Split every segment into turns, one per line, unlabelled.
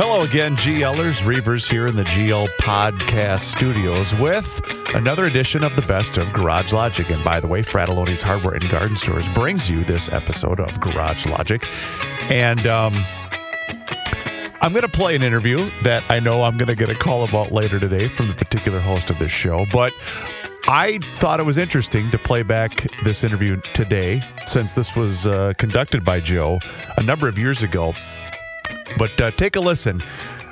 Hello again, GLers. Reavers here in the GL Podcast Studios with another edition of the best of Garage Logic. And by the way, Frattallone's Hardware and Garden Stores brings you this episode of Garage Logic. And um, I'm going to play an interview that I know I'm going to get a call about later today from the particular host of this show. But I thought it was interesting to play back this interview today since this was uh, conducted by Joe a number of years ago. But uh, take a listen.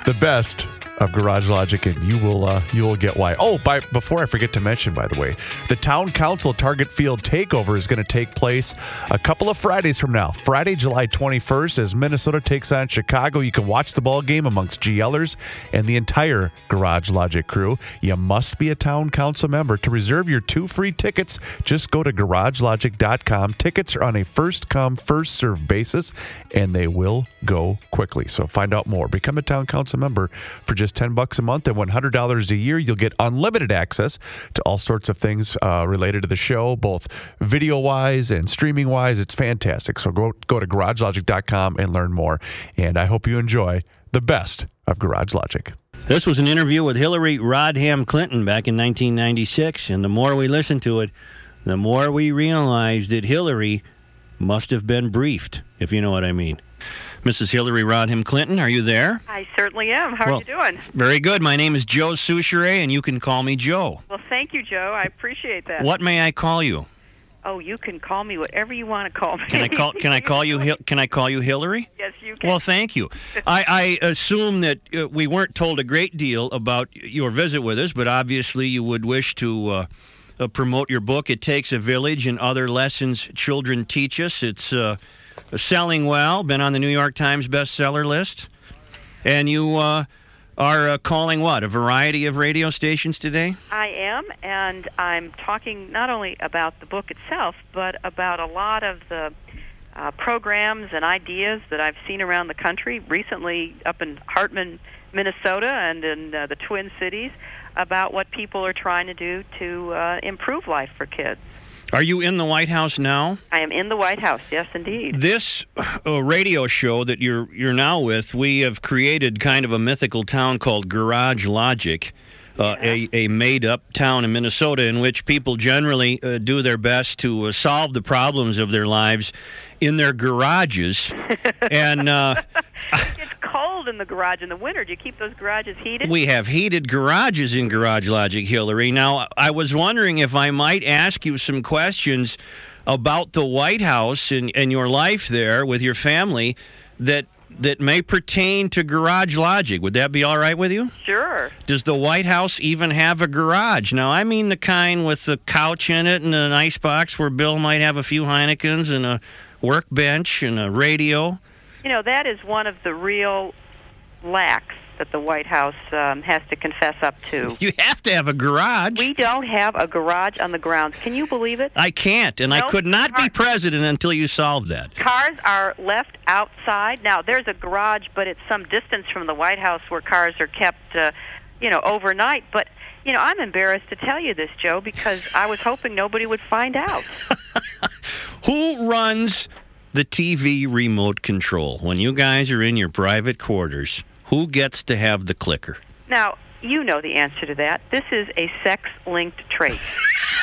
The best of Garage Logic, and you will uh, you will get why. Oh, by before I forget to mention, by the way, the Town Council Target Field Takeover is going to take place a couple of Fridays from now. Friday, July 21st, as Minnesota takes on Chicago. You can watch the ball game amongst GLers and the entire Garage Logic crew. You must be a Town Council member to reserve your two free tickets. Just go to GarageLogic.com. Tickets are on a first come, first serve basis, and they will go quickly. So find out more. Become a Town Council member for just just 10 bucks a month and $100 a year, you'll get unlimited access to all sorts of things uh, related to the show, both video wise and streaming wise. It's fantastic. So go, go to garagelogic.com and learn more. And I hope you enjoy the best of Garage Logic.
This was an interview with Hillary Rodham Clinton back in 1996. And the more we listened to it, the more we realized that Hillary must have been briefed, if you know what I mean. Mrs. Hillary Rodham Clinton, are you there?
I certainly am. How
Well-
are you doing?
Very good. My name is Joe Soucheray, and you can call me Joe.
Well, thank you, Joe. I appreciate that.
What may I call you?
Oh, you can call me whatever you want to call me.
Can I call? Can I call you? Can I call you Hillary?
Yes, you can.
Well, thank you. I, I assume that uh, we weren't told a great deal about your visit with us, but obviously you would wish to uh, uh, promote your book, It Takes a Village and Other Lessons Children Teach Us. It's uh, selling well, been on the New York Times bestseller list. And you uh, are uh, calling what? A variety of radio stations today?
I am, and I'm talking not only about the book itself, but about a lot of the uh, programs and ideas that I've seen around the country, recently up in Hartman, Minnesota, and in uh, the Twin Cities, about what people are trying to do to uh, improve life for kids.
Are you in the White House now?
I am in the White House, yes, indeed.
This uh, radio show that you're you're now with, we have created kind of a mythical town called Garage Logic, uh, a a made up town in Minnesota in which people generally uh, do their best to uh, solve the problems of their lives in their garages, and. Uh,
it's cold in the garage in the winter. Do you keep those garages heated?
We have heated garages in Garage Logic, Hillary. Now, I was wondering if I might ask you some questions about the White House and, and your life there with your family that that may pertain to Garage Logic. Would that be all right with you?
Sure.
Does the White House even have a garage? Now, I mean the kind with the couch in it and an ice box where Bill might have a few Heinekens and a workbench and a radio.
You know, that is one of the real lacks that the White House um, has to confess up to.
You have to have a garage.
We don't have a garage on the grounds. Can you believe it?
I can't, and I could not be president until you solved that.
Cars are left outside. Now, there's a garage, but it's some distance from the White House where cars are kept, uh, you know, overnight. But, you know, I'm embarrassed to tell you this, Joe, because I was hoping nobody would find out.
Who runs the TV remote control when you guys are in your private quarters? Who gets to have the clicker?
Now, you know the answer to that. This is a sex linked trait.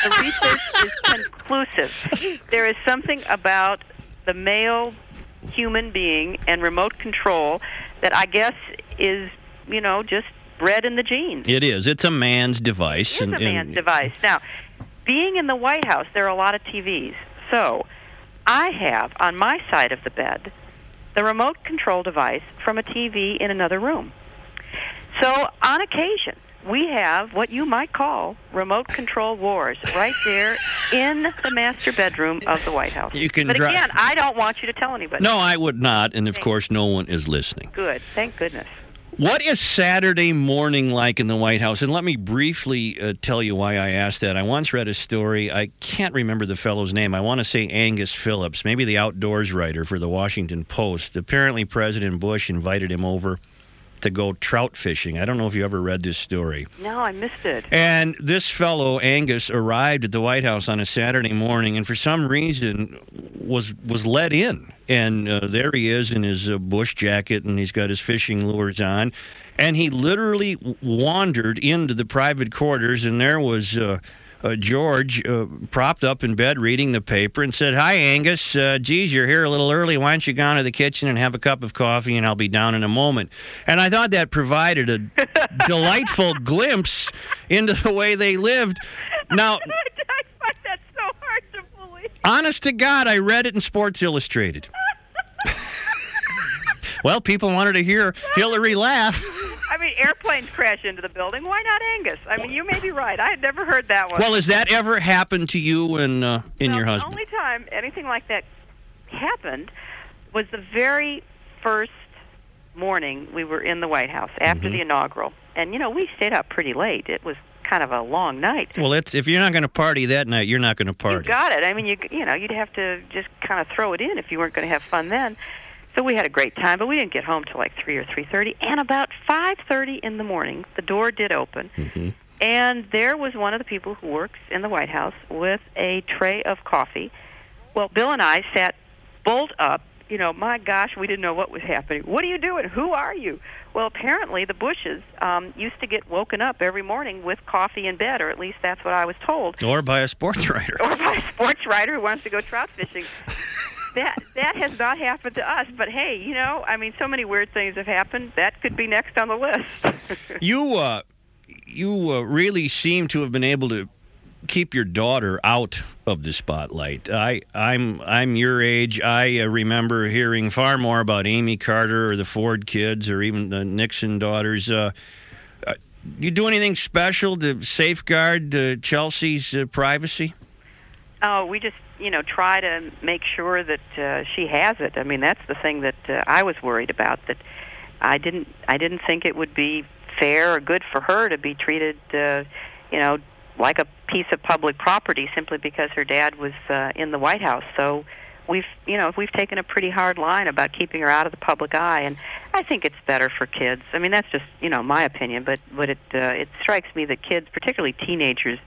the research is conclusive. There is something about the male human being and remote control that I guess is, you know, just bred in the genes.
It is. It's a man's device.
It is a man's device. Now, being in the White House, there are a lot of TVs. So, I have on my side of the bed the remote control device from a TV in another room. So, on occasion, we have what you might call remote control wars right there in the master bedroom of the White House.
You can
but
dri-
again, I don't want you to tell anybody.
No, I would not, and of course, no one is listening.
Good. Thank goodness.
What is Saturday morning like in the White House? And let me briefly uh, tell you why I asked that. I once read a story. I can't remember the fellow's name. I want to say Angus Phillips, maybe the outdoors writer for the Washington Post. Apparently, President Bush invited him over to go trout fishing. I don't know if you ever read this story.
No, I missed it.
And this fellow Angus arrived at the White House on a Saturday morning, and for some reason was was let in. And uh, there he is in his uh, bush jacket, and he's got his fishing lures on, and he literally wandered into the private quarters, and there was. Uh, uh, George uh, propped up in bed reading the paper and said, Hi, Angus. Uh, geez, you're here a little early. Why don't you go into the kitchen and have a cup of coffee and I'll be down in a moment? And I thought that provided a delightful glimpse into the way they lived. Now,
I find that so hard to believe.
honest to God, I read it in Sports Illustrated. well, people wanted to hear Hillary laugh.
Mean, airplanes crash into the building. Why not Angus? I mean, you may be right. I had never heard that one.
Well, has that ever happened to you and uh, in
Well,
your husband?
the only time anything like that happened was the very first morning we were in the White House after
Mm-hmm.
the inaugural. And, you know, we stayed up pretty late. It was kind of a long night.
Well, it's if you're not going to party that night, you're not going to party.
You got it. I mean, you you know, you'd have to just kind of throw it in if you weren't going to have fun then. So we had a great time, but we didn't get home till like three or three thirty. And about five thirty in the morning, the door did open,
Mhm.
and there was one of the people who works in the White House with a tray of coffee. Well, Bill and I sat bolt up. You know, my gosh, we didn't know what was happening. What are you doing? Who are you? Well, apparently the Bushes um, used to get woken up every morning with coffee in bed, or at least that's what I was told
Or by a sports writer.
or by a sports writer who wants to go trout fishing. That that has not happened to us, but hey, you know, I mean, so many weird things have happened. That could be next on the list.
You uh, you uh, really seem to have been able to keep your daughter out of the spotlight. I I'm I'm your age. I uh, remember hearing far more about Amy Carter or the Ford kids or even the Nixon daughters. Uh, uh, you do anything special to safeguard uh, Chelsea's uh, privacy?
oh, we just, you know, try to make sure that uh, she has it. I mean, that's the thing that uh, I was worried about. That I didn't, I didn't think it would be fair or good for her to be treated, uh, you know, like a piece of public property simply because her dad was uh, in the White House. So we've, you know, we've taken a pretty hard line about keeping her out of the public eye, and I think it's better for kids. I mean, that's just, you know, my opinion, but but it uh, it strikes me that kids, particularly teenagers,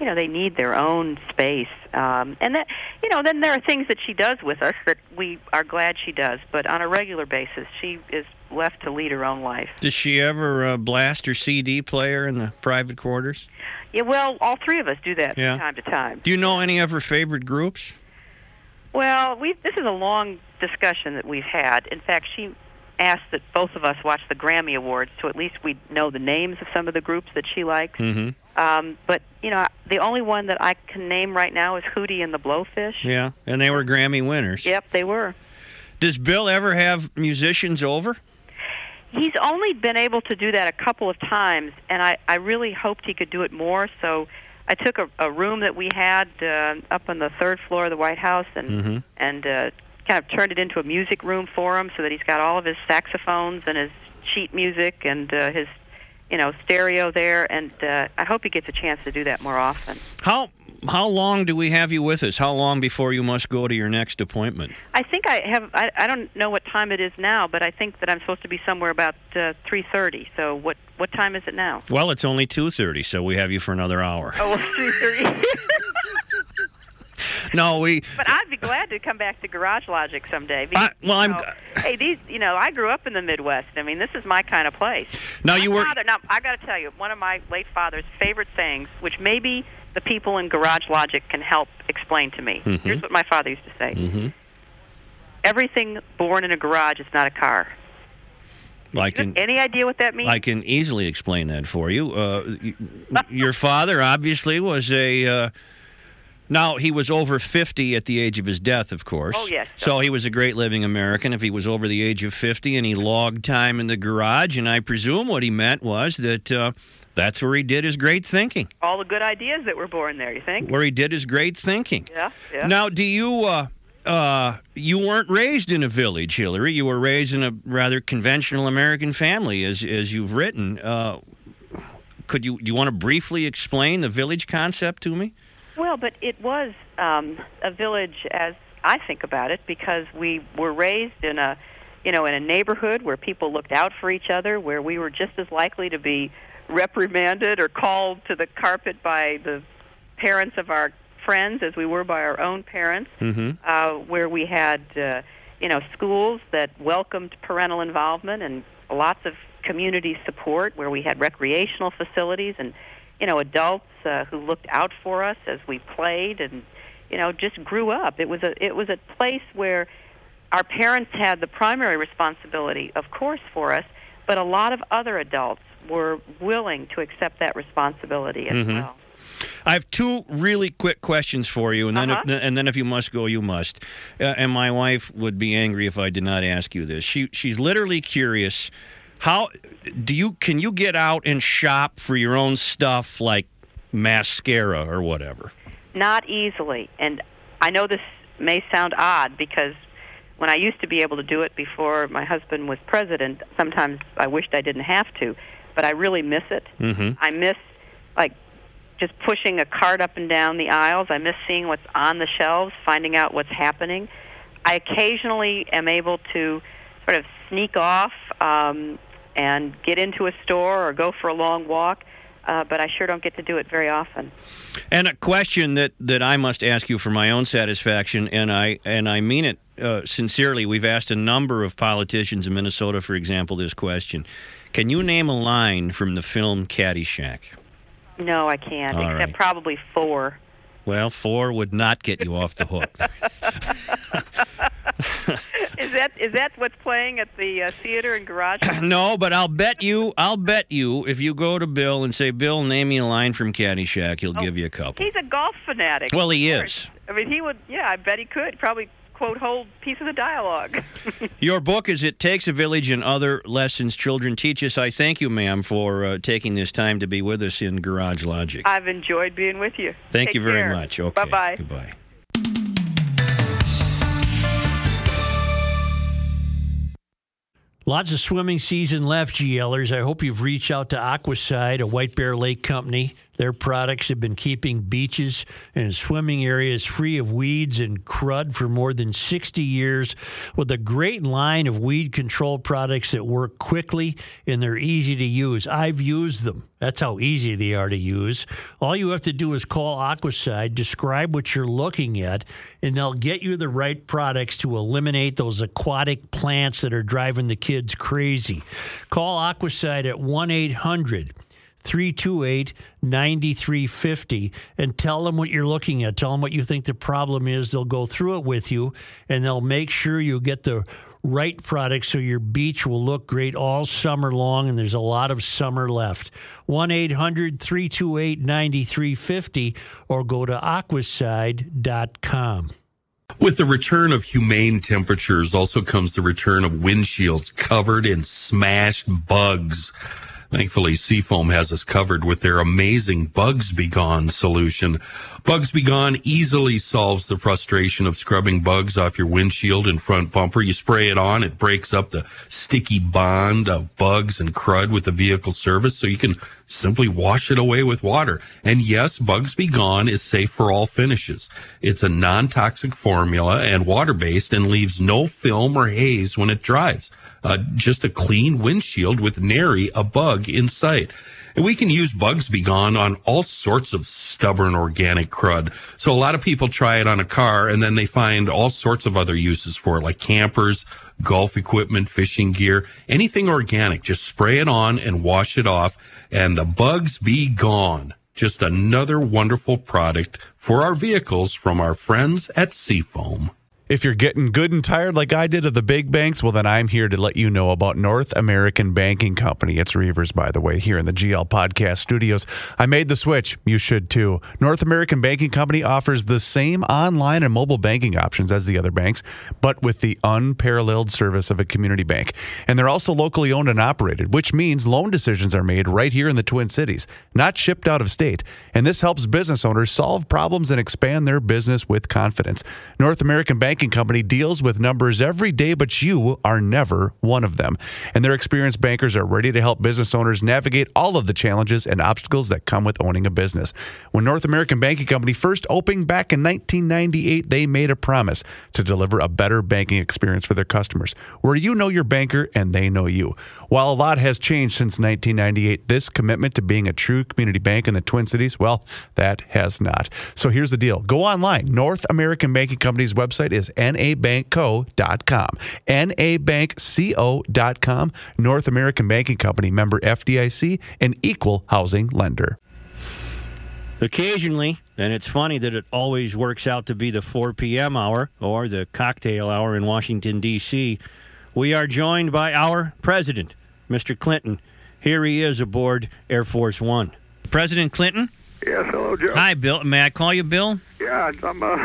you know, they need their own space. Um, and that, you know, then there are things that she does with us that we are glad she does, but on a regular basis, she is left to lead her own life.
Does she ever uh, blast her CD player in the private quarters?
Yeah, well, all three of us do that
Yeah.
from time to time.
Do you know any of her favorite groups?
Well, we this is a long discussion that we've had. In fact, she asked that both of us watch the Grammy Awards, so at least we know the names of some of the groups that she likes.
Mm-hmm.
Um, but you know, the only one that I can name right now is Hootie and the Blowfish.
Yeah, and they were Grammy winners.
Yep, they were.
Does Bill ever have musicians over?
He's only been able to do that a couple of times, and I, I really hoped he could do it more. So I took a, a room that we had uh, up on the third floor of the White House and
Mhm.
and uh, kind of turned it into a music room for him, so that he's got all of his saxophones and his sheet music and uh, his you know stereo there. And uh, I hope he gets a chance to do that more often.
How how long do we have you with us? How long before you must go to your next appointment?
I think I have. I, I don't know what time it is now, but I think that I'm supposed to be somewhere about uh, 3:30. So what what time is it now?
Well, it's only two thirty, so we have you for another hour.
Oh, well, 3:30.
No, we.
but I'd be glad to come back to Garage Logic someday.
I, well, I'm.
you know, hey, these. You know, I grew up in the Midwest. I mean, this is my kind of place.
Now
my
you were.
Father, now I got to tell you, one of my late father's favorite sayings, which maybe the people in Garage Logic can help explain to me.
Mhm.
Here's what my father used to say:
hmm
Everything born in a garage is not a car.
I can.
Any idea what that means?
I can easily explain that for you. Uh, your father obviously was a. Uh, now he was over fifty at the age of his death, of course.
Oh, yes.
So he was a great living American. If he was over the age of fifty and he logged time in the garage, and I presume what he meant was that uh, that's where he did his great thinking.
All the good ideas that were born there. You think?
Where he did his great thinking.
Yeah. Yeah.
Now, do you uh, uh, you weren't raised in a village, Hillary. You were raised in a rather conventional American family, as as you've written. Uh, could you do you want to briefly explain the village concept to me?
Well, but it was um, a village as I think about it because we were raised in a you know in a neighborhood where people looked out for each other, where we were just as likely to be reprimanded or called to the carpet by the parents of our friends as we were by our own parents,
Mm-hmm.
uh, where we had, uh, you know, schools that welcomed parental involvement and lots of community support, where we had recreational facilities and, you know, adults uh, who looked out for us as we played and, you know, just grew up. It was a it was a place where our parents had the primary responsibility, of course, for us, but a lot of other adults were willing to accept that responsibility as
Mhm.
well.
I have two really quick questions for you, and then
Uh-huh.
if, and then if you must go, you must. Uh, and my wife would be angry if I did not ask you this. She she's literally curious. How do you can you get out and shop for your own stuff like mascara or whatever?
Not easily. And I know this may sound odd because when I used to be able to do it before my husband was president, sometimes I wished I didn't have to, but I really miss it.
Mm-hmm.
I miss like just pushing a cart up and down the aisles. I miss seeing what's on the shelves, finding out what's happening. I occasionally am able to sort of sneak off um, and get into a store or go for a long walk, uh, but I sure don't get to do it very often.
And a question that, that I must ask you for my own satisfaction, and I and I mean it uh, sincerely. We've asked a number of politicians in Minnesota, for example, this question. Can you name a line from the film Caddyshack?
No, I can't,
All
except
right.
probably four.
Well, four would not get you off the hook.
Is that is that what's playing at the uh, theater and Garage?
no, but I'll bet you, I'll bet you, if you go to Bill and say, Bill, name me a line from Caddyshack, he'll give you a couple.
He's a golf fanatic.
Well, he is.
I mean, he would. Yeah, I bet he could probably quote whole piece of the dialogue.
Your book is It Takes a Village and Other Lessons Children Teach Us. I thank you, ma'am, for uh, taking this time to be with us in Garage Logic.
I've enjoyed being with you.
Thank
Take
you very
care.
much. Okay.
Bye bye.
Goodbye.
Lots of swimming season left, GLers. I hope you've reached out to Aquacide, a White Bear Lake company. Their products have been keeping beaches and swimming areas free of weeds and crud for more than 60 years with a great line of weed control products that work quickly and they're easy to use. I've used them. That's how easy they are to use. All you have to do is call Aquacide, describe what you're looking at, and they'll get you the right products to eliminate those aquatic plants that are driving the kids crazy. Call Aquacide at 1 800 328 9350 and tell them what you're looking at. Tell them what you think the problem is. They'll go through it with you and they'll make sure you get the right product so your beach will look great all summer long and there's a lot of summer left. 1 800 328 9350 or go to aquacide.com.
With the return of humane temperatures also comes the return of windshields covered in smashed bugs. Thankfully, Seafoam has us covered with their amazing Bugs Be Gone solution. Bugs Be Gone easily solves the frustration of scrubbing bugs off your windshield and front bumper. You spray it on, it breaks up the sticky bond of bugs and crud with the vehicle surface so you can simply wash it away with water. And yes, Bugs Be Gone is safe for all finishes. It's a non-toxic formula and water-based and leaves no film or haze when it dries. Uh, just a clean windshield with nary a bug in sight. And we can use Bugs Be Gone on all sorts of stubborn organic crud. So a lot of people try it on a car and then they find all sorts of other uses for it, like campers, golf equipment, fishing gear, anything organic. Just spray it on and wash it off and the bugs be gone. Just another wonderful product for our vehicles from our friends at Seafoam.
If you're getting good and tired like I did of the big banks, well, then I'm here to let you know about North American Banking Company. It's Reavers, by the way, here in the GL Podcast Studios. I made the switch. You should too. North American Banking Company offers the same online and mobile banking options as the other banks, but with the unparalleled service of a community bank. And they're also locally owned and operated, which means loan decisions are made right here in the Twin Cities, not shipped out of state. And this helps business owners solve problems and expand their business with confidence. North American Banking Banking Company deals with numbers every day, but you are never one of them. And their experienced bankers are ready to help business owners navigate all of the challenges and obstacles that come with owning a business. When North American Banking Company first opened back in 1998, they made a promise to deliver a better banking experience for their customers, where you know your banker and they know you. While a lot has changed since 1998, this commitment to being a true community bank in the Twin Cities, well, that has not. So here's the deal go online. North American Banking Company's website is nabankco.com. nabankco.com. North American Banking Company, member FDIC, an equal housing lender.
Occasionally, and it's funny that it always works out to be the 4 p.m. hour or the cocktail hour in Washington, D.C., we are joined by our president, Mr. Clinton. Here he is aboard Air Force One. President Clinton?
Yes, hello, Joe.
Hi, Bill. May I call you Bill?
Yeah, I'm. Uh,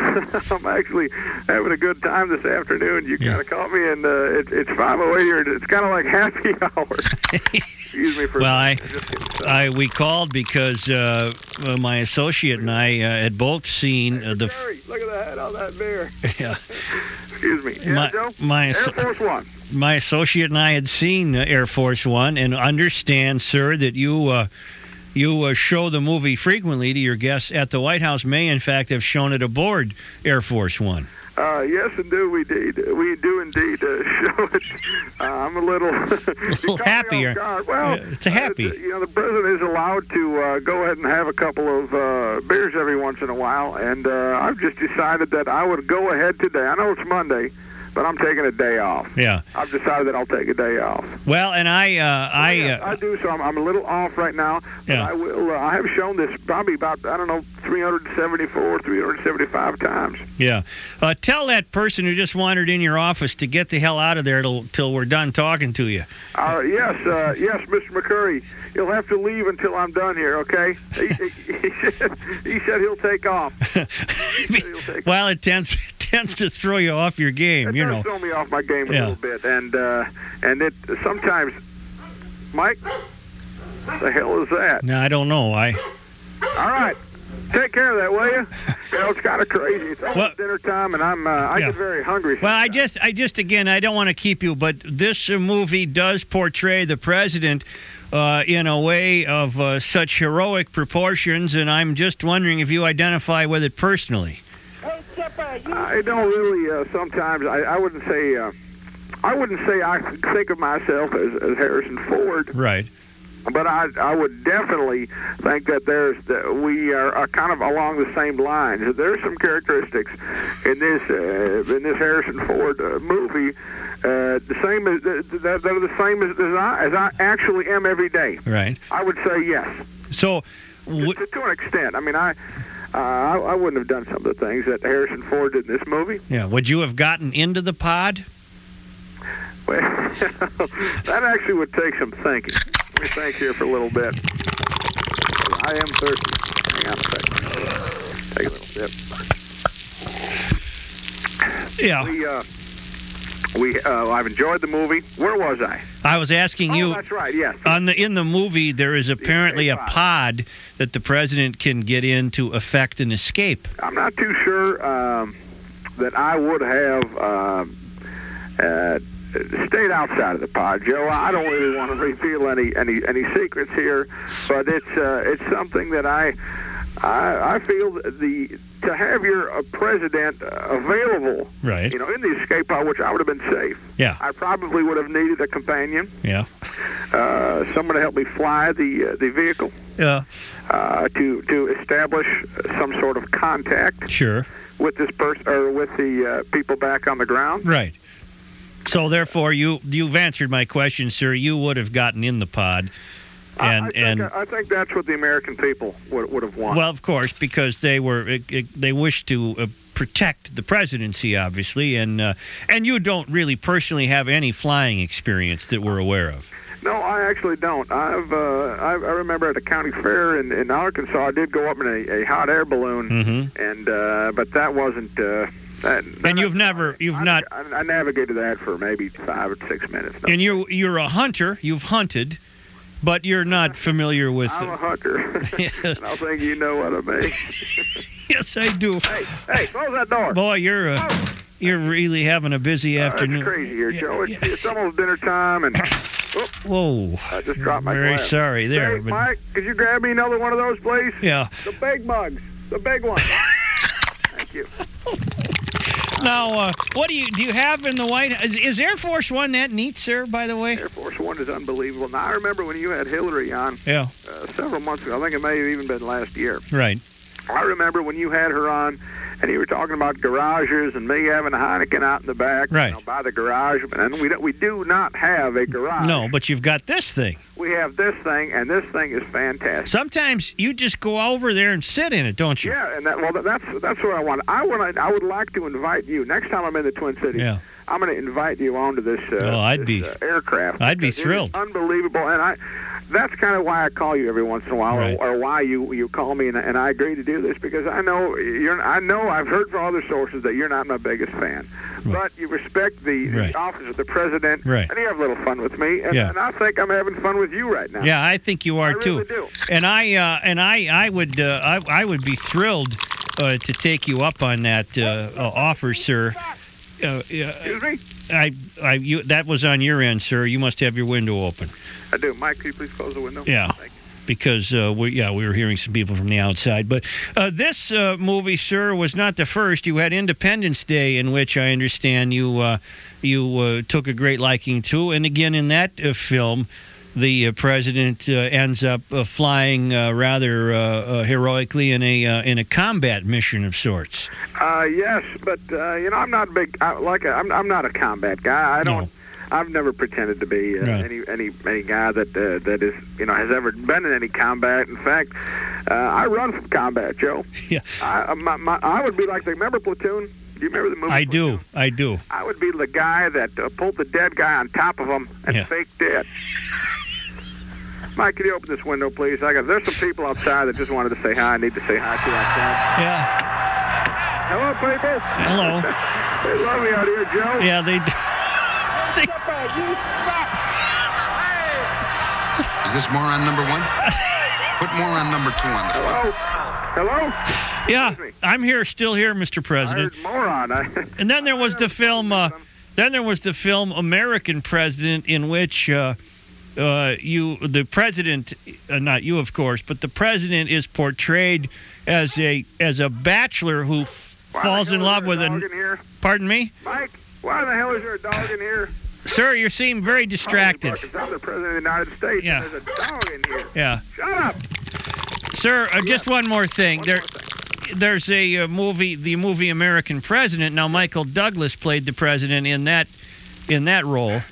I'm actually having a good time this afternoon. You
Yeah.
kind of caught me, and uh, it, it's 5:08 here. It's kind of like happy hour. Excuse me for.
Well, I-
just getting started.
I we called because uh, my associate and I uh, had both seen uh, the. f-
look at the head on that bear.
Yeah.
Excuse me. Yeah,
My-
Joe.
my
Air Force One.
my associate and I had seen Air Force One and understand, sir, that you uh, you uh, show the movie frequently to your guests at the White House. May, in fact, have shown it aboard Air Force One.
Uh, yes, indeed, we did. We do indeed uh, show it. Uh, I'm a little, caught me
happier.
Well,
it's a happy.
uh, you know, the president is allowed to uh, go ahead and have a couple of uh, beers every once in a while, and uh, I've just decided that I would go ahead today. I know it's Monday, but I'm taking a day off.
Yeah.
I've decided that I'll take a day off.
Well, and I uh, I
Yes,
uh,
I do. So I'm, I'm a little off right now. But
Yeah.
I will. Uh, I have shown this probably about I don't know 374, 375 times.
yeah. Uh, tell that person who just wandered in your office to get the hell out of there till, till we're done talking to you.
Uh, yes, uh, yes, Mr. McCurry. You'll have to leave until I'm done here, okay? He, he, he, said, he said he'll take off. He he'll take
Well, it tends tends to throw you off your game,
It
you know.
throw me off my game a
Yeah.
little bit, and uh, and it sometimes, Mike, the hell is that?
No, I don't know. I
All right, take care of that, will you? You know, it's kind of crazy. It's almost
Well-
dinner time, and I'm uh, I
Yeah.
get very hungry.
Well, I just, I just, again, I don't want to keep you, but this movie does portray the president uh, in a way of uh, such heroic proportions, and I'm just wondering if you identify with it personally.
I don't really. Uh, sometimes I, I wouldn't say. Uh, I wouldn't say I think of myself as, as Harrison Ford,
Right.
But I I would definitely think that there's that we are, are kind of along the same lines. There's some characteristics in this uh, in this Harrison Ford uh, movie. Uh, the same as that that are the same as, as I as I actually am every day.
Right.
I would say yes.
So, w-
to, to an extent. I mean, I, uh, I I wouldn't have done some of the things that Harrison Ford did in this movie.
yeah, would you have gotten into the pod?
Well, that actually would take some thinking. Let me think here for a little bit. I am thirsty. Hang on a second. Take a little sip.
Yeah.
We, uh, we, uh, I've enjoyed the movie. Where was I?
I was asking
Oh,
you.
that's right. Yes.
On the in the movie, there is apparently a pod that the president can get in to effect an escape.
I'm not too sure um, that I would have um uh, stayed outside of the pod, Joe. I don't really want to reveal any any any secrets here, but it's uh, it's something that I I, I feel the to have your uh, president available,
Right.
you know, in the escape pod, which I would have been safe.
Yeah.
I probably would have needed a companion,
Yeah.
uh, someone to help me fly the uh, the vehicle.
Yeah.
Uh, to to establish some sort of contact
Sure.
with this person or with the uh, people back on the ground.
Right. So therefore, you you've answered my question, sir. You would have gotten in the pod, and
I, think,
and
I think that's what the American people would, would have wanted.
well, of course, because they were it, it, they wish to uh, protect the presidency, obviously, and uh, and you don't really personally have any flying experience that we're aware of.
no, I actually don't. I've uh, I, I remember at a county fair in, in Arkansas, I did go up in a, a hot air balloon,
Mm-hmm.
and uh, but that wasn't. Uh, that,
And you've never you've
I,
not
I, I navigated that for maybe five or six minutes. No,
and you you're a hunter. You've hunted, but you're not familiar with.
I'm a hunter, and I think you know what I mean.
yes, I do.
hey, hey, close that door.
Boy, you're uh, You're really having a busy
Uh,
afternoon.
it's crazy here, Joe. It's, it's almost dinner time, and oh,
Whoa.
I just dropped my
Very
glass.
sorry there,
Hey,
but-
Mike, could you grab me another one of those, please?
Yeah.
The big mugs, the big one. Thank you.
Now, uh, what do you do? You have in the White? Is, is Air Force One that neat, sir? By the way.
Air Force One is unbelievable. Now I remember when you had Hillary on
Yeah.
uh, several months ago. I think it may have even been last year.
Right.
I remember when you had her on, and you were talking about garages and me having a Heineken out in the back,
Right.
You know, by the garage, and we don't, we do not have a garage.
No, but you've got this thing.
we have this thing, and this thing is fantastic.
Sometimes you just go over there and sit in it, don't you?
Yeah, and that well, that's that's what I want. I want. I would like to invite you next time I'm in the Twin Cities.
Yeah.
I'm going to invite you onto this. Uh,
Oh, I'd
this,
be-
uh, aircraft.
I'd be
because it is
thrilled.
Unbelievable, and I. That's kind of why I call you every once in a while,
Right.
or, or why you you call me, and, and I agree to do this because I know you're. I know I've heard from other sources that you're not my biggest fan, but you respect the,
Right.
the office of the president,
Right.
and you have a little fun with me, and,
Yeah.
and I think I'm having fun with you right now.
Yeah, I think you are
I really
too.
do.
And I uh, and I I would uh, I I would be thrilled uh, to take you up on that uh, uh, offer, sir. Uh,
Excuse me.
I I you that was on your end, sir. You must have your window open.
I do. Mike, could you please close the window?
Yeah. Because uh, we yeah we were hearing some people from the outside. But uh, this uh, movie, sir, was not the first. You had Independence Day, in which I understand you uh, you uh, took a great liking to, and again in that uh, film. The uh, president uh, ends up uh, flying uh, rather uh, uh, heroically in a uh, in a combat mission of sorts.
Uh, yes, but uh, you know, I'm not a big I, like a, I'm I'm not a combat guy. I don't.
No.
I've never pretended to be uh,
Right.
any any any guy that uh, that is you know has ever been in any combat. In fact, uh, I run from combat, Joe.
Yeah.
I my, my, I would be like the remember Platoon. Do you remember the movie?
I do, I do.
I would be the guy that uh, pulled the dead guy on top of him and
Yeah.
fake dead. Mike, can you open this window, please? I got. There's some people outside that just wanted to say hi. I need to say hi to outside.
Yeah.
Hello, people.
Hello.
They love me out here, Joe.
Yeah, they.
Is this more on number one? Put more on number two on the
Hello? Hello?
Yeah, I'm here, still here, Mr.
I
President.
heard moron. I,
And then there was the film. Uh, then there was the film American President, in which uh, uh, you, the president, uh, not you, of course, but the president is portrayed as a as a bachelor who f- falls in love with
a in here?
Pardon me,
Mike, why the hell is there a dog in here?
sir. You seem very distracted.
I'm the president of the United States.
Yeah.
There's a dog in here.
Yeah,
Shut up.
sir. Uh, just one more thing.
One
There,
more thing.
there's a uh, movie, the movie American President. Now, Michael Douglas played the president in that in that role,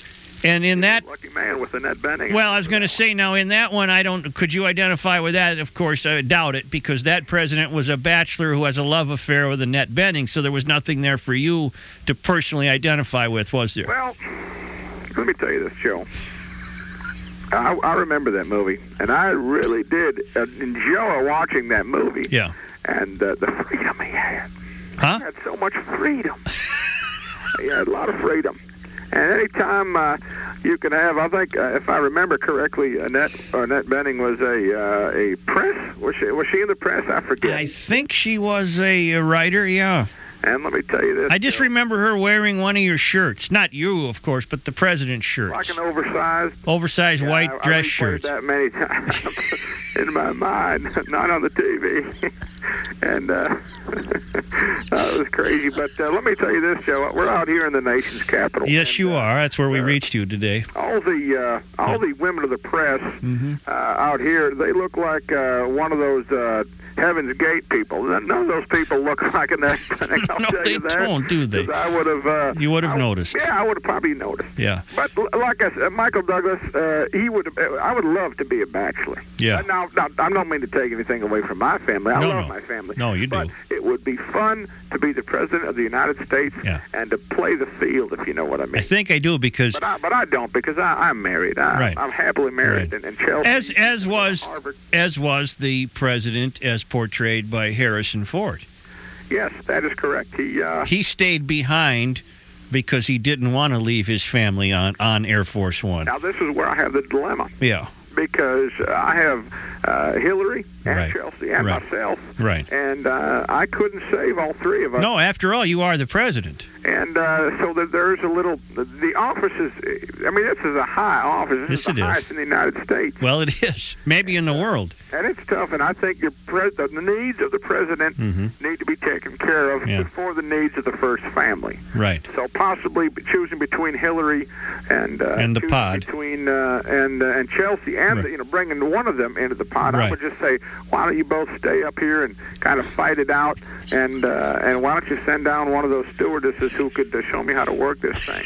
and in that
Lucky man with the net bending.
Well, I was going to say now in that one, I don't. Could you identify with that? Of course, I doubt it because that president was a bachelor who has a love affair with Annette Bening, so there was nothing there for you to personally identify with, was there?
Well, let me tell you this, Joe. I, I remember that movie, and I really did enjoy watching that movie.
Yeah.
And uh, the freedom he had.
Huh?
He had so much freedom. he had a lot of freedom. And anytime uh, you can have, I think, uh, if I remember correctly, Annette Annette Bening was a uh, a press. Was she was she in the press? I forget.
I think she was a, a writer. Yeah.
And let me tell you this.
I just
Joe,
remember her wearing one of your shirts. Not you, of course, but the president's shirts.
like an oversized
Oversized
Yeah,
white
I,
dress
I that many times in my mind, not on the TV. and uh, that was crazy. But uh, let me tell you this, Joe. We're out here in the nation's capital.
Yes,
and,
you
uh,
are. That's where we
uh,
reached you today.
All the uh, all the women of the press
Mm-hmm.
uh, out here, they look like uh, one of those uh, Heaven's Gate people. None of those people look like an thing. I'll
No,
tell
they
you that.
don't, do they?
I would have. Uh,
You would have
I-
noticed.
Yeah, I would have probably noticed.
Yeah.
But like I said, Michael Douglas, uh, he would. Uh, I would love to be a bachelor.
Yeah.
Now, now, I don't mean to take anything away from my family. I
No,
love
no.
my family.
No, you
but
do.
it would be fun to be the president of the United States
Yeah.
and to play the field, if you know what I mean.
I think I do because
but I, but I don't because I, I'm married. I,
Right.
I'm happily married
Right.
in, in Chelsea.
as as was as was the president as portrayed by Harrison Ford.
Yes, that is correct. He. Uh,
He stayed behind because he didn't want to leave his family on on Air Force One.
now this is where I have the dilemma
Yeah,
because I have uh, Hillary and
Right.
Chelsea and
Right.
myself,
right.
and uh, I couldn't save all three of us.
No, after all, you are the president.
and uh, so there's a little. The office is. I mean, this is a high office. This
Yes,
is the
it is.
highest in the United States,
Well, it is. Maybe in the world.
And it's tough. And I think your pres- the needs of the president need to be taken care of
Mm-hmm. Yeah.
before the needs of the first family.
Right.
So possibly choosing between Hillary and uh,
And the pod.
between uh, and uh, and Chelsea, and
Right.
you know bringing one of them into the pod. I would just say, why don't you both stay up here and kind of fight it out, and uh, and why don't you send down one of those stewardesses who could uh, show me how to work this thing?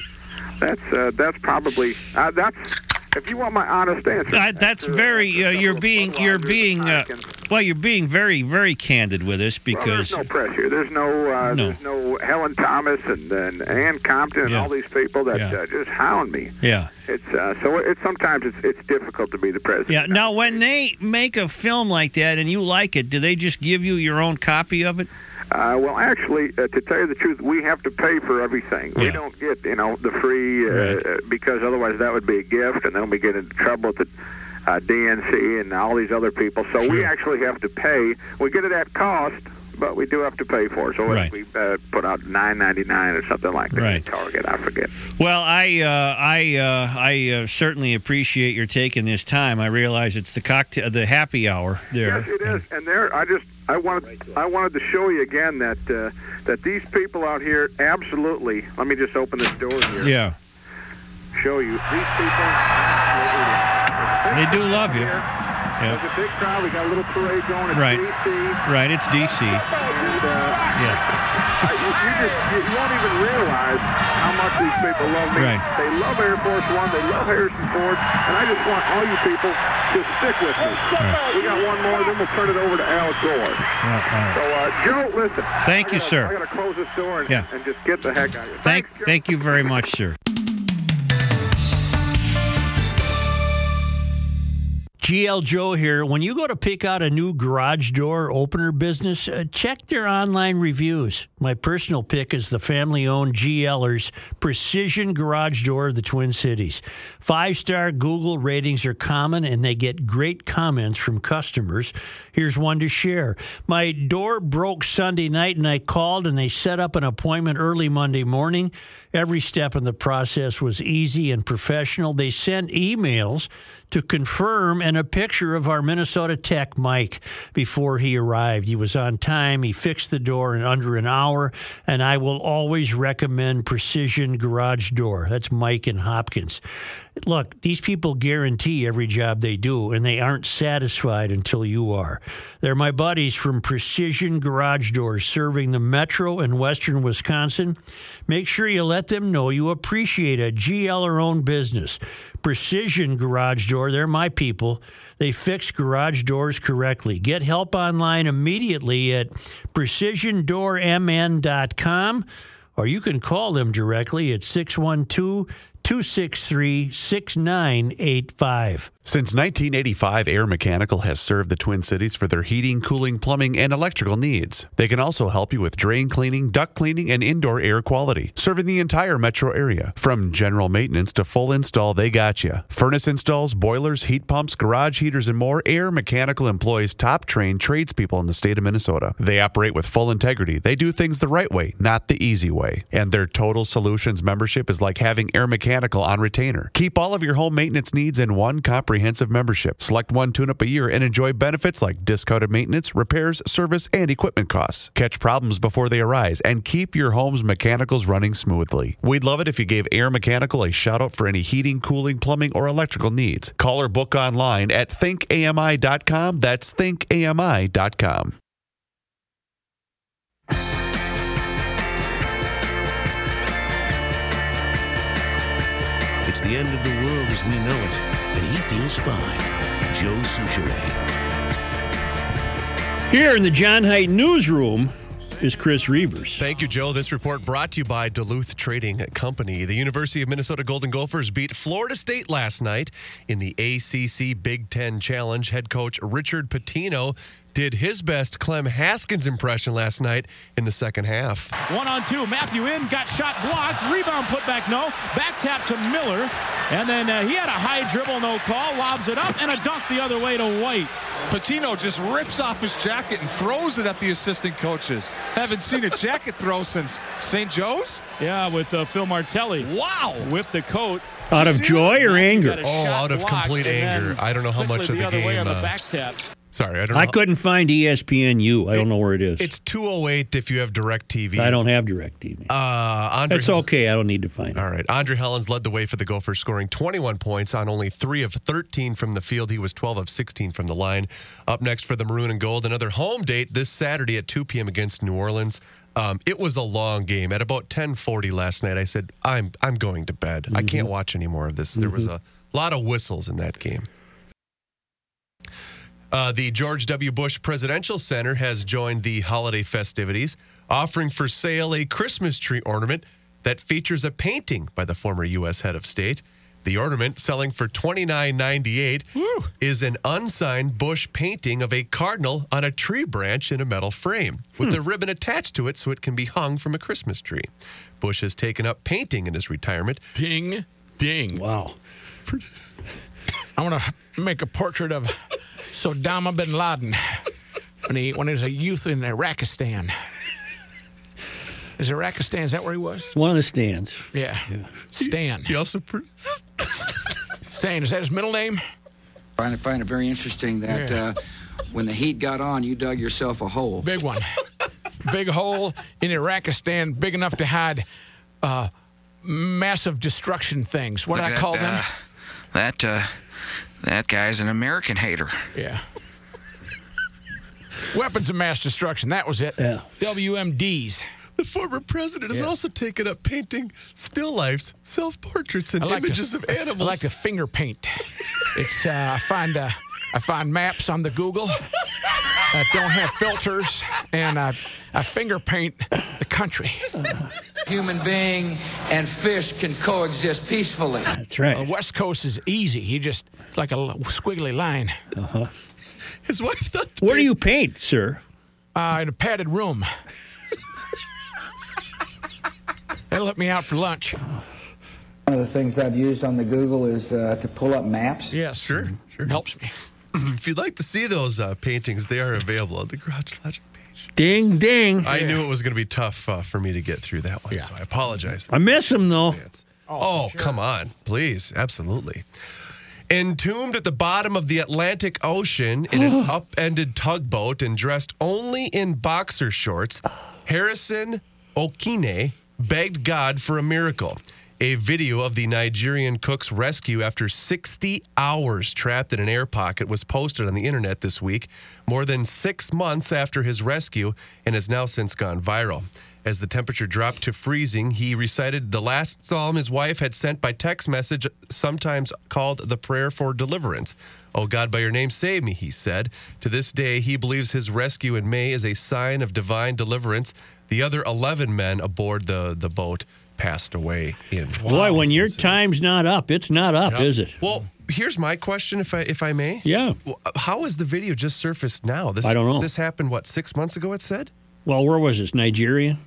that's uh, that's probably uh, that's. If you want my honest answer,
Uh, that's
after,
very. Uh, you're being. You're being. Uh, well, you're being very, very candid with us
Well,
because.
there's no pressure. There's no, uh,
No.
there's no Helen Thomas and, and Ann Compton and
Yeah.
all these people that
Yeah.
uh, just hound me.
yeah.
It's uh, so it's sometimes it's it's difficult to be the president.
Yeah. Now, when they make a film like that and you like it, do they just give you your own copy of it?
Uh, well, actually, uh, to tell you the truth, we have to pay for everything. We don't get you know the free uh,
Right.
uh, because otherwise that would be a gift, and then we get into trouble with the uh, DNC and all these other people. So we actually have to pay. We get it at cost. But we do have to pay for it, so
Right.
we uh, put out nine ninety nine or something like that.
Right.
Target, I forget.
Well, I uh, I uh, I uh, certainly appreciate your taking this time. I realize it's the cocktail, the happy hour there.
Yes, it is. And there, I just, I wanted, I wanted to show you again that uh, that these people out here, absolutely. Let me just open this door here.
Yeah,
Show you these people.
they do love you.
Here.
Yeah.
There's a big crowd. We got a little parade going at
Right.
DC.
Right, it's DC.
And uh,
Yeah,
you, you just, you, you won't even realize how much these people love me.
Right.
They love Air Force One. They love Harrison Ford. And I just want all you people to stick with me. We got one more, then we'll turn it over to Al Gore.
All right.
So, uh, Joe, listen.
Thank
I
you,
gotta-
sir.
I got to close this door and,
Yeah.
and just get the heck out of here.
Thank,
Thanks,
thank you very much, sir. GL Joe here. When you go to pick out a new garage door opener business, uh, check their online reviews. My personal pick is the family owned GLers Precision Garage Door of the Twin Cities. Five star Google ratings are common and they get great comments from customers. Here's one to share. My door broke Sunday night and I called and they set up an appointment early Monday morning. Every step in the process was easy and professional. They sent emails to confirm and a picture of our Minnesota Tech Mike before he arrived. He was on time. He fixed the door in under an hour, and I will always recommend Precision Garage Door. That's Mike and Hopkins. Look, these people guarantee every job they do, and they aren't satisfied until you are. They're my buddies from Precision Garage Doors serving the metro and western Wisconsin. Make sure you let them know you appreciate a GL owned business. Precision Garage Door, they're my people. They fix garage doors correctly. Get help online immediately at precisiondoormn.com or you can call them directly at 612 263 6985.
Since 1985, Air Mechanical has served the Twin Cities for their heating, cooling, plumbing, and electrical needs. They can also help you with drain cleaning, duct cleaning, and indoor air quality, serving the entire metro area. From general maintenance to full install, they got you. Furnace installs, boilers, heat pumps, garage heaters, and more. Air Mechanical employs top trained tradespeople in the state of Minnesota. They operate with full integrity. They do things the right way, not the easy way. And their Total Solutions membership is like having Air Mechanical on retainer. Keep all of your home maintenance needs in one comprehensive membership. Select one tune up a year and enjoy benefits like discounted maintenance, repairs, service, and equipment costs. Catch problems before they arise and keep your home's mechanicals running smoothly. We'd love it if you gave Air Mechanical a shout out for any heating, cooling, plumbing, or electrical needs. Call or book online at thinkami.com. That's thinkami.com.
It's the end of the world as we know it, he feels fine. Joe Soucheray.
Here in the John Height newsroom is Chris Reavers.
Thank you, Joe. This report brought to you by Duluth Trading Company. The University of Minnesota Golden Gophers beat Florida State last night in the ACC Big Ten Challenge. Head coach Richard Pitino did his best Clem Haskins impression last night in the second half.
One on two. Matthew in, got shot blocked. Rebound put back, no. Back tap to Miller. And then uh, he had a high dribble, no call. Lobs it up and a dunk the other way to White.
Pitino just rips off his jacket and throws it at the assistant coaches. Haven't seen a jacket throw since St. Joe's.
Yeah, with uh, Phil Martelli.
Wow.
Whipped the coat.
Out of joy or anger?
Oh, out of complete anger. I don't know how much of the
other way
game.
on the
uh,
back tap.
Sorry, I don't know.
I couldn't find E ESPNU. I don't know where it is.
It's 208 if you have DirecTV.
I don't have DirecTV.
Uh, Andre,
It's okay. I don't need to find it.
All right. Andre Hollins led the way for the Gophers, scoring 21 points on only 3 of 13 from the field. He was 12 of 16 from the line. Up next for the Maroon and Gold, another home date this Saturday at 2 p.m. against New Orleans. Um, it was a long game. At about 10:40 last night, I said, "I'm I'm going to bed. I can't watch any more of this." There was a lot of whistles in that game. Uh, the George W. Bush Presidential Center has joined the holiday festivities, offering for sale a Christmas tree ornament that features a painting by the former U.S. head of state. The ornament, selling for $29.98, is an unsigned Bush painting of a cardinal on a tree branch in a metal frame with a ribbon attached to it so it can be hung from a Christmas tree. Bush has taken up painting in his retirement.
Ding, ding.
Wow.
I want to make a portrait of Saddam bin Laden when he when he was a youth in Iraqistan. Is Iraqistan? Is that where he was?
It's one of the stands.
Yeah. Stan.
He also. Pr-
Stan. Is that his middle name?
I find it very interesting that
Yeah.
uh, when the heat got on, you dug yourself a hole.
Big one. big hole in Iraqistan, big enough to hide uh, massive destruction things. What do I
That,
call them?
uh, that uh, that guy's an American hater.
Yeah. Weapons of mass destruction. That was it.
Yeah.
WMDs.
The former president has
Yes.
also taken up painting still lifes, self portraits, and
like
images
to,
of animals.
I like to finger paint. It's uh, I find uh, I find maps on the Google that don't have filters, and I I finger paint the country.
Human being and fish can coexist peacefully.
That's right.
The West Coast is easy. You just it's like a squiggly line.
Uh-huh.
His wife thought.
Where do you paint, sir?
Uh, in a padded room. they let me out for lunch.
One of the things I've used on the Google is uh, to pull up maps.
Yes,
Sure, sure.
helps me.
If you'd like to see those uh, paintings, they are available at the Garage Logic page.
Ding, ding.
I knew it was going to be tough uh, for me to get through that one,
Yeah.
so I apologize.
I miss him, though.
Oh, come on, please, absolutely. Entombed at the bottom of the Atlantic Ocean in an upended tugboat and dressed only in boxer shorts, Harrison Okene begged God for a miracle. A video of the Nigerian cook's rescue after 60 hours trapped in an air pocket was posted on the internet this week, more than six months after his rescue, and has now since gone viral. As the temperature dropped to freezing, he recited the last psalm his wife had sent by text message, sometimes called the prayer for deliverance. Oh God, by your name, save me, he said. To this day, he believes his rescue in May is a sign of divine deliverance. The other 11 men aboard the, the boat passed away in.
Boy, when your time's not up, it's not up, is it?
Well, here's my question, if I if I may.
Yeah.
Well, How is the video just surfaced now? This
I don't know.
This happened what six months ago? It said.
Well, where was this? Nigeria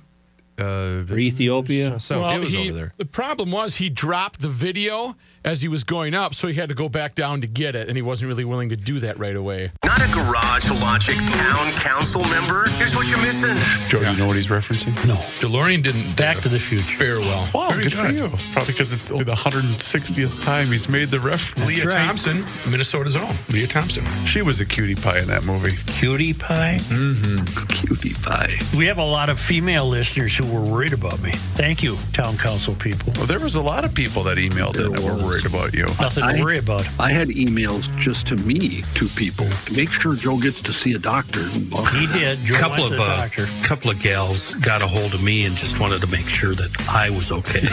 Uh,
or Ethiopia?
so
well,
it was
he,
over there.
The problem was he dropped the video as he was going up, so he had to go back down to get it, and he wasn't really willing to do that right away.
Not a Garage Logic Town Council member? Here's what you're missing.
Joe, do you know what he's referencing?
No.
DeLorean didn't
Back to the future.
Farewell.
Wow,
Very
good for you. Probably because it's only the 160th time he's made the reference.
Lea
right.
Thompson, Minnesota's own. Lea Thompson.
She was a cutie pie in that movie.
Cutie pie?
Mm-hmm.
Cutie pie.
We have a lot of female listeners who were worried about me. Thank you, town council people.
Well, there was a lot of people that emailed in that were worried about you.
Nothing to
I-
worry about.
I had emails just to me, to people. to Make sure Joe gets to see a doctor.
He did. Joe
couple
went
of
to the
uh,
doctor.
couple of gals got a hold of me and just wanted to make sure that I was okay.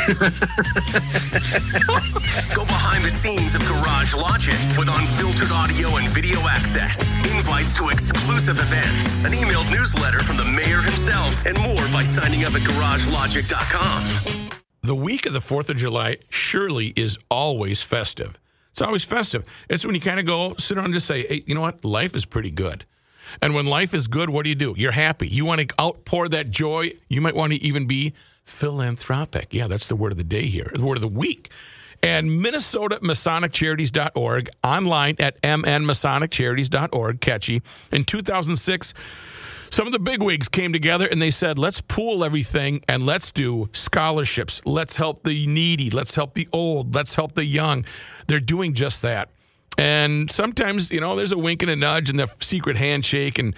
Go behind the scenes of Garage Logic with unfiltered audio and video access, invites to exclusive events, an emailed newsletter from the mayor himself, and more by signing up at GarageLogic.com.
The week of the 4th of July surely is always festive. It's always festive. It's when you kind of go sit around and just say, hey, you know what? Life is pretty good. And when life is good, what do you do? You're happy. You want to outpour that joy. You might want to even be philanthropic. Yeah, that's the word of the day here, the word of the week. and MinnesotaMasonicCharities.org, online at MNMasonicCharities.org, catchy. In 2006, some of the bigwigs came together and they said, let's pool everything and let's do scholarships. Let's help the needy. Let's help the old. Let's help the young. They're doing just that. And sometimes, you know, there's a wink and a nudge and a secret handshake. And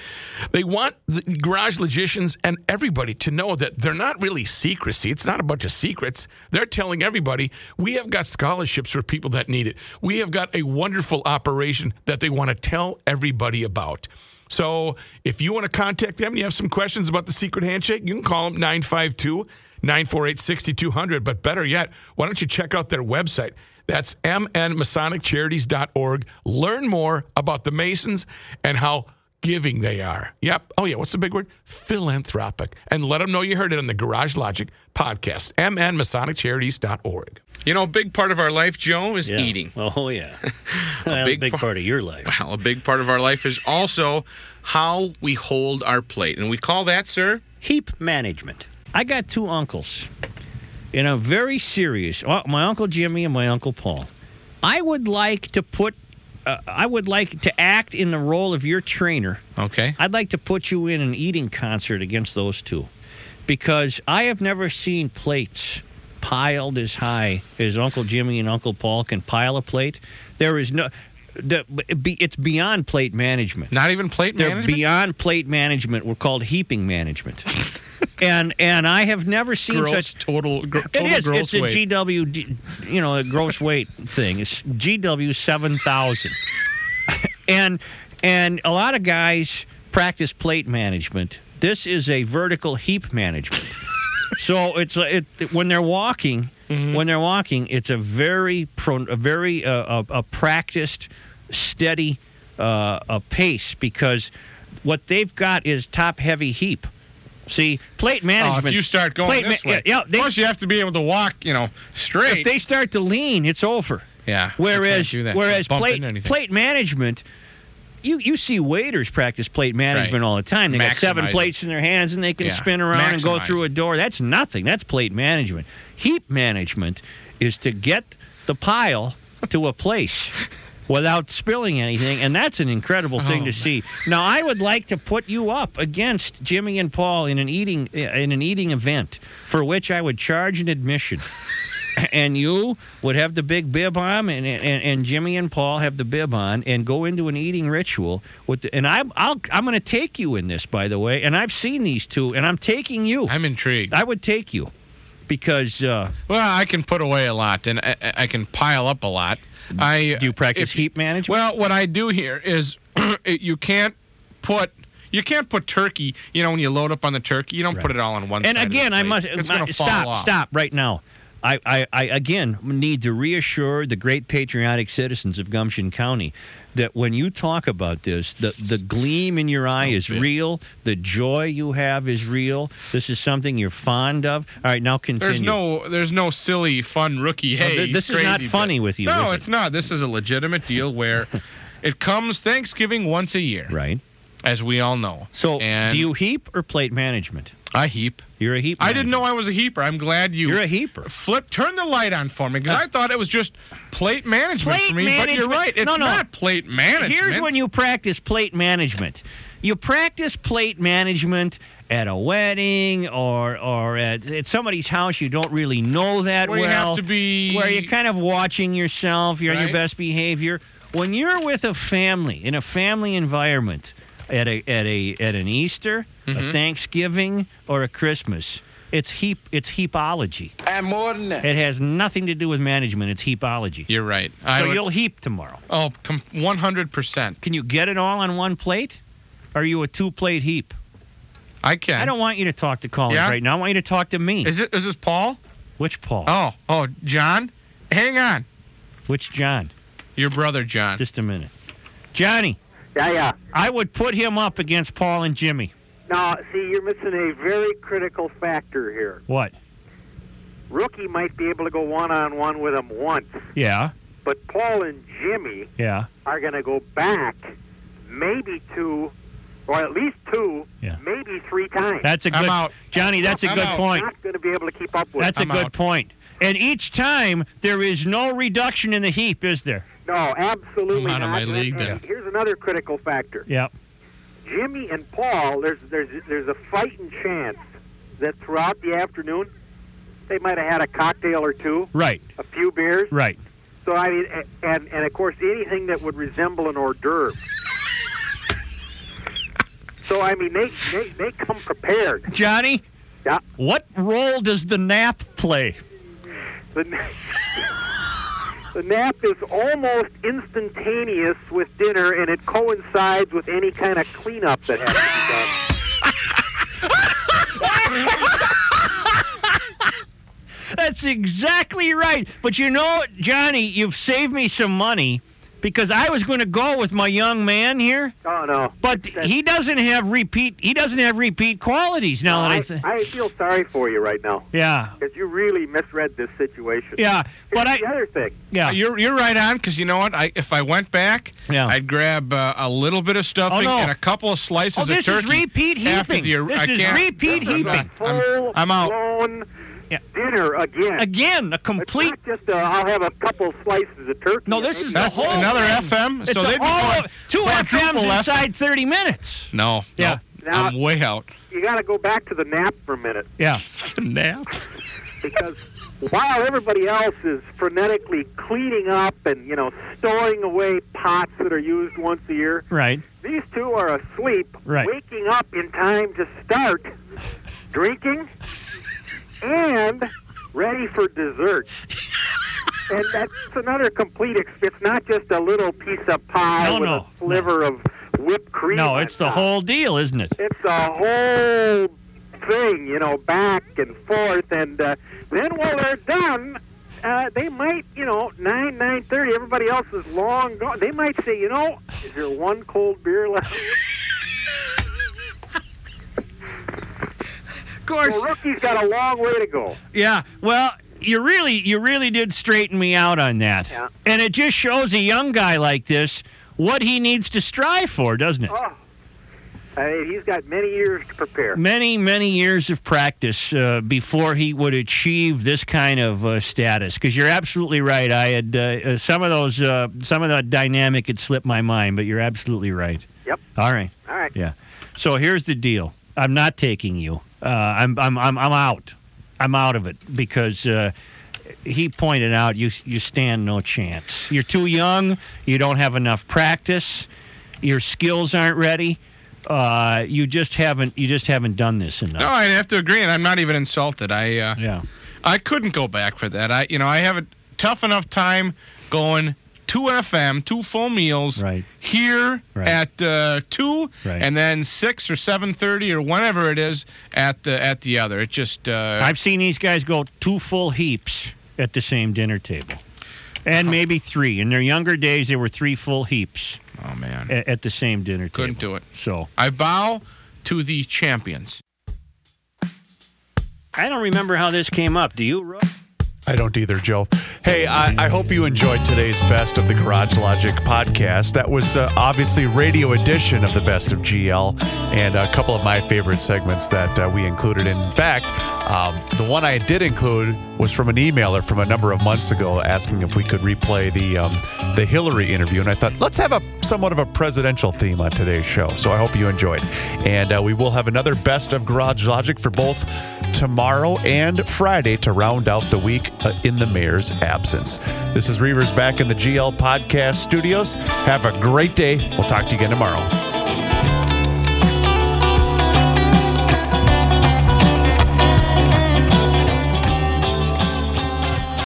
they want the garage logicians and everybody to know that they're not really secrecy. It's not a bunch of secrets. They're telling everybody we have got scholarships for people that need it. We have got a wonderful operation that they want to tell everybody about. So if you want to contact them and you have some questions about the secret handshake, you can call them 952 948 6200. But better yet, why don't you check out their website? That's mnmasoniccharities.org. Learn more about the Masons and how giving they are. Yep. Oh, yeah. What's the big word? Philanthropic. And let them know you heard it on the Garage Logic podcast. mnmasoniccharities.org.
You know, a big part of our life, Joe, is
Yeah.
eating.
Oh yeah, a big,
par-
part of your life.
Well, a big part of our life is also how we hold our plate. And we call that, sir,
heap management. I got two uncles, and I'm very serious. My uncle Jimmy and my uncle Paul. I would like to put. Uh, I would like to act in the role of your trainer.
Okay.
I'd like to put you in an eating concert against those two, because I have never seen plates piled as high as Uncle Jimmy and Uncle Paul can pile a plate. There is no. The, be- it's beyond plate management.
Not even plate
They're
management?
beyond plate management. We're called heaping management. and and I have never seen
Gross
such
total gr- total
is.
gross
it's a
weight.
GW, you know, a gross weight thing. It's GW seven thousand, and and a lot of guys practice plate management. This is a vertical heap management. so it's it when they're walking.
Mm-hmm.
When they're walking, it's a very pro, a very uh, a, a practiced, steady uh, a pace because what they've got is top heavy heap. See, plate management.
Oh, if you start going
plate
this
ma-
way,
yeah, they,
plus you have to be able to walk, you know, straight.
if they start to lean, it's over.
yeah.
Whereas, whereas plate plate management, you you see waiters practice plate management
Right.
all the time. They got seven
Maximize
plates in their hands and they can
Yeah.
spin around and go through a door. That's nothing. That's plate management. Heap management is to get the pile to a place. Without spilling anything, and that's an incredible thing
Oh,
to see. Now, I would like to put you up against Jimmy and Paul in an eating eh, in an eating event, for which I would charge an admission and you would have the big bib on, and, and, and Jimmy and Paul have the bib on, and go into an eating ritual with. The, and I'm I'll, I'm going to take you in this, by the way. And I've seen these two, and I'm taking you.
I'm intrigued.
I would take you because uh,
Well, I can put away a lot, and I, I can pile up a lot. I
do you practice
if-
heat management?
Well, what I do here is you can't put you can't put turkey. You know, when you load up on the turkey, you don't put it all on one.
and
side of the
again, I must
It's
my- stop.
off.
Stop right now. I, I, I again need to reassure the great patriotic citizens of Gumption County that when you talk about this, the, the gleam in your eye is real. The joy you have is real. This is something you're fond of. All right, now continue.
There's no, there's no silly fun rookie.
No,
Hey,
th- this is not funny with you,
No,
is it?
it's not. This is a legitimate deal where it comes Thanksgiving once a year,
right?
As we all know.
So,
and
do you heap or plate management?
I heap.
You're a heap.
I didn't know I was a heaper. I'm glad you.
You're a heaper.
Flip. Turn the light on for me because uh, I thought it was just plate management
Plate
for me. But you're right. It's
no, no.
not plate management.
Here's when you practice plate management. You practice plate management at a wedding or or at, at somebody's house you don't really know that
Where you have to be-
where you're kind of watching yourself, you're on your best behavior. When you're with a family in a family environment at a at a at an Easter, a
Mhm.
Thanksgiving, or a Christmas, it's heap it's heapology.
And more than that.
It has nothing to do with management. It's heapology.
You're right. I
so
would-
you'll heap tomorrow.
Oh, 100%.
Can you get it all on one plate? Are you a two plate heap?
I can.
I don't want you to talk to Collins
Yeah?
right now. I want you to talk to me.
Is it? Is this Paul?
Which Paul?
Oh, oh, John. Hang on.
Which John?
Your brother, John.
Just a minute. Johnny.
Yeah, yeah.
I would put him up against Paul and Jimmy.
Now, see, you're missing a very critical factor here.
What?
Rookie might be able to go one on one with him once,
Yeah.
but Paul and Jimmy
Yeah.
are going to go back maybe two, or at least two,
Yeah.
maybe three times.
That's a good Johnny, that's a
I'm
good
out.
point.
Not going to be able to keep up with.
That's a
I'm
good
out.
point. And each time there is no reduction in the heap, is there?
No, absolutely
I'm out of my league
and
then.
Here's another critical factor.
Yep.
Jimmy and Paul, there's there's there's a fighting chance that throughout the afternoon they might have had a cocktail or two,
Right.
a few beers.
Right.
So I mean, and and of course anything that would resemble an hors d'oeuvre. So I mean, they they, they come prepared.
Johnny?
Yeah.
What role does the nap play?
The, na- the nap is almost instantaneous with dinner, and it coincides with any kind of cleanup that has to be done.
That's exactly right. But you know, Johnny, you've saved me some money because I was going to go with my young man here.
Oh no!
But he doesn't have repeat. He doesn't have repeat qualities now that I,
I,
think.
I feel sorry for you right now
Yeah.
because you really misread this situation.
Yeah, but
Here's the other thing.
Yeah.
You're you're right on because you know what? I if I went back,
Yeah.
I'd grab uh, a little bit of stuffing
Oh, no.
and a couple of slices
Oh,
of
this is
turkey.
repeat
after
heaping.
the-
This
I
is
can't-
repeat
I'm
heaping.
not- I'm, I'm out.
Full-blown dinner again.
Again, a complete.
It's not just uh, I'll have a couple slices of turkey.
No, this is the whole
another
thing.
FM?
It's
So they'd be
whole-
going
two
quadruple
FMs
left.
inside 30 minutes.
No.
Yeah.
no, I'm way out.
You got to go back to the nap for a minute
Yeah.
Nap.
because while everybody else is frenetically cleaning up and you know storing away pots that are used once a year,
Right.
these two are asleep,
Right.
waking up in time to start drinking and ready for dessert. and that's another complete. Ex- it's not just a little piece of pie
No,
with
no,
a sliver of whipped cream.
No, it's the
top.
whole deal, isn't it?
It's a whole thing, you know, back and forth, and uh, then while they're done, uh, they might, you know, nine nine thirty. Everybody else is long gone. They might say, you know, is there one cold beer left?
Of course.
Well, rookie's got a long way to go.
Yeah. Well, you really, you really did straighten me out on that.
Yeah.
And it just shows a young guy like this what he needs to strive for, doesn't it?
Oh, I mean, he's got many years to prepare.
Many, many years of practice uh, before he would achieve this kind of uh, status. Because you're absolutely right. I had uh, uh, some of those, uh, some of that dynamic had slipped my mind, but you're absolutely right.
Yep.
All right.
All right.
Yeah. So here's the deal. I'm not taking you. Uh, I'm, I'm, I'm, I'm out. I'm out of it because uh, he pointed out you, you stand no chance. You're too young. You don't have enough practice. Your skills aren't ready. Uh, you just haven't. You just haven't done this enough.
No, I'd have to agree, and I'm not even insulted. I uh,
Yeah.
I couldn't go back for that. I you know I have a tough enough time going two FM, two full meals
Right.
here
Right.
at uh, two,
Right.
and then six or seven thirty or whenever it is at the at the other. It just uh,
I've seen these guys go two full heaps at the same dinner table, and maybe three. In their younger days, there were three full heaps.
Oh man,
at, at the same dinner table.
couldn't do it.
So
I bow to the champions.
I don't remember how this came up. Do you?
I don't either, Joe. Hey, I, I hope you enjoyed today's Best of the Garage Logic podcast. That was uh, obviously radio edition of the Best of GL and a couple of my favorite segments that uh, we included. In fact, um, the one I did include was from an emailer from a number of months ago asking if we could replay the um, the Hillary interview, and I thought let's have a somewhat of a presidential theme on today's show. So I hope you enjoyed, and uh, we will have another Best of Garage Logic for both tomorrow and Friday to round out the week Uh, in the mayor's absence. This is Reuvers back in the GL Podcast Studios. Have a great day. We'll talk to you again tomorrow.